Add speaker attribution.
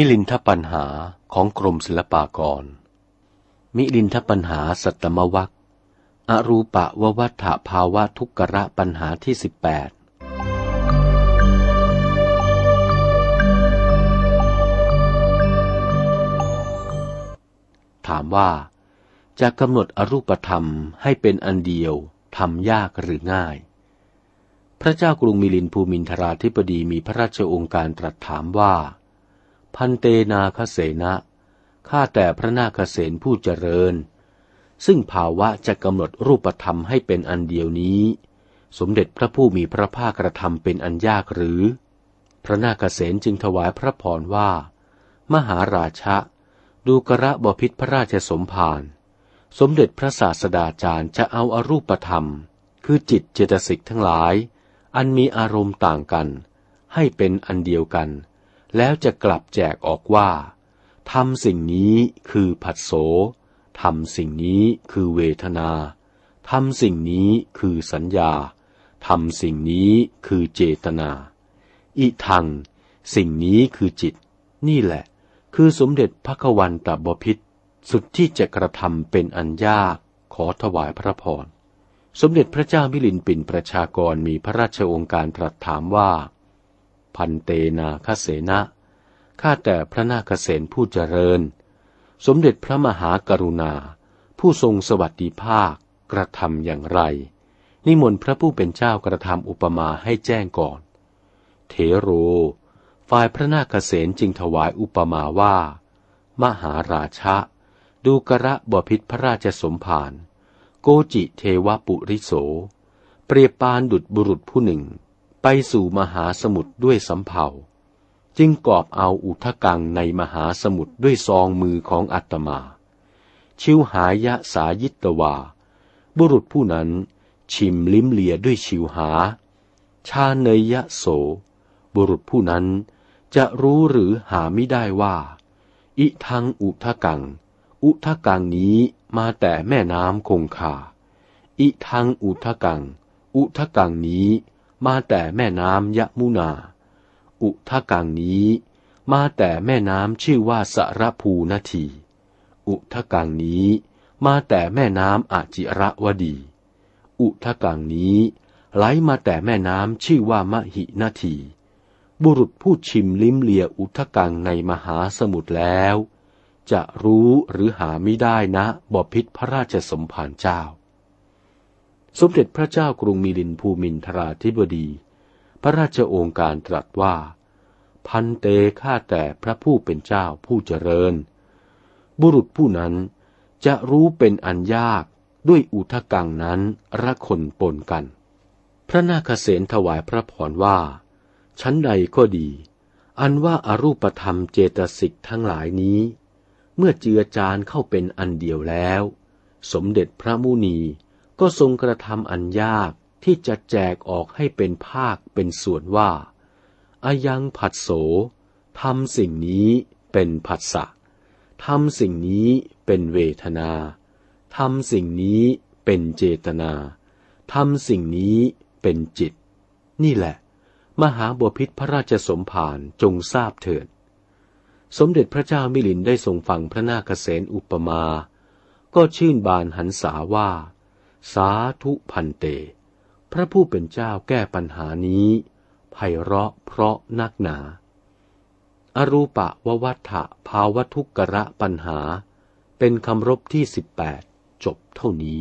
Speaker 1: มิลินทปัญหาของกรมศิลปากร มิลินทปัญหาสัตมวัคอรูปะววัฏฐภาวะทุกกระปัญหาที่สิบแปดถามว่า จะกำหนดอรูปธรรมให้เป็นอันเดียวทำยากหรือง่าย พระเจ้ากรุงมิลินภูมินทราธิปดีมีพระราชองค์การตรัสถามว่า พันเตนาคเสนะข้าแต่พระนาคเสนผู้เจริญ ซึ่งภาวะจะกำหนดรูปธรรมให้เป็นอันเดียวนี้ สมเด็จพระผู้มีพระภาคกระทำเป็นอันยากหรือ พระนาคเสนจึงถวายพระพรว่า มหาราชะ ดูกระบพิษพระราชสมภารสมเด็จพระศาสดาจารย์จะเอาอารูปธรรม คือจิตเจตสิกทั้งหลาย อันมีอารมณ์ต่างกัน ให้เป็นอันเดียวกัน แล้วจะกลับแจกออกว่าทำสิ่งนี้คือผัสโสทำสิ่งนี้คือเวทนาทำสิ่งนี้คือสัญญาทำสิ่งนี้คือเจตนาอิทัง สิ่งนี้คือจิต นี่แหละ คือสมเด็จพระกวันตบพิษสุดที่จะกระทำเป็นอันยากขอถวายพระพร สมเด็จพระเจ้ามิลินปินประชากรมีพระราชองค์การตรัสถามว่า พันเตนาคเสนะข้าแต่พระนาคเษนผู้เจริญ สมเด็จพระมหากรุณา ผู้ทรงสวัสดิภาคกระทำอย่างไร นิมนต์พระผู้เป็นเจ้ากระทำอุปมาให้แจ้งก่อน เทโร ฝ่ายพระนาคเษนจึงถวายอุปมาว่า มหาราชะ ดูกระบพิษพระราชสมภารโกจิเทวปุริโส เปรียบปานดุดบุรุษผู้หนึ่ง ไปสู่มหาสมุทรด้วยสำเภาจึงกอบเอาอุทกังในมหาสมุทรด้วยซองมือของอัตมา ชิวหายะสายิตวา บุรุษผู้นั้นชิมลิ้มเลียด้วยชิวหา ชาเนยะโส บุรุษผู้นั้นจะรู้หรือหาไม่ได้ว่า อิทังอุทกัง อุทกังนี้มาแต่แม่น้ำคงคา อิทังอุทกัง อุทกังนี้ มาแต่แม่น้ำยะมุนา อุทกังนี้ มาแต่แม่น้ำชื่อว่าสรภูนาที อุทกังนี้ มาแต่แม่น้ำอาจิระวดี อุทกังนี้ ไหลมาแต่แม่น้ำชื่อว่ามหินาที บุรุษผู้ชิมลิ้มเลียอุทกังในมหาสมุทรแล้ว จะรู้หรือหาไม่ได้นะบพิษพระราชสมภารเจ้า สมเด็จพระเจ้ากรุงมิลินภูมินทราธิบดี พระราชโอการตรัสว่า พันเตฆ่าแต่พระผู้เป็นเจ้าผู้เจริญ บุรุษผู้นั้นจะรู้เป็นอันยากด้วยอุทกังนั้นระคนปนกัน พระนาคเษนถวายพระพรว่า ชั้นใดก็ดี อันว่าอารูปธรรมเจตสิกทั้งหลายนี้ เมื่อเจือจานเข้าเป็นอันเดียวแล้ว สมเด็จพระมุนี ก็ทรงกระทำอันยากที่จะแจกออกให้เป็นภาคเป็นส่วนว่า อายังผัสโสทำสิ่งนี้เป็นผัสสะทำสิ่งนี้เป็นเวทนาทำสิ่งนี้เป็นเจตนาทำสิ่งนี้เป็นจิต นี่แหละ มหาบพิษพระราชสมภารจงทราบเถิด สมเด็จพระเจ้ามิลินได้ทรงฟังพระนาคเษนอุปมา ก็ชื่นบานหันษาว่า สาธุพันเต พระผู้เป็นเจ้าแก้ปัญหานี้ไพเราะเพราะนักหนา อรูปะววัฏฐะภาวทุกกระปัญหา เป็นคำรบที่สิบแปดจบเท่านี้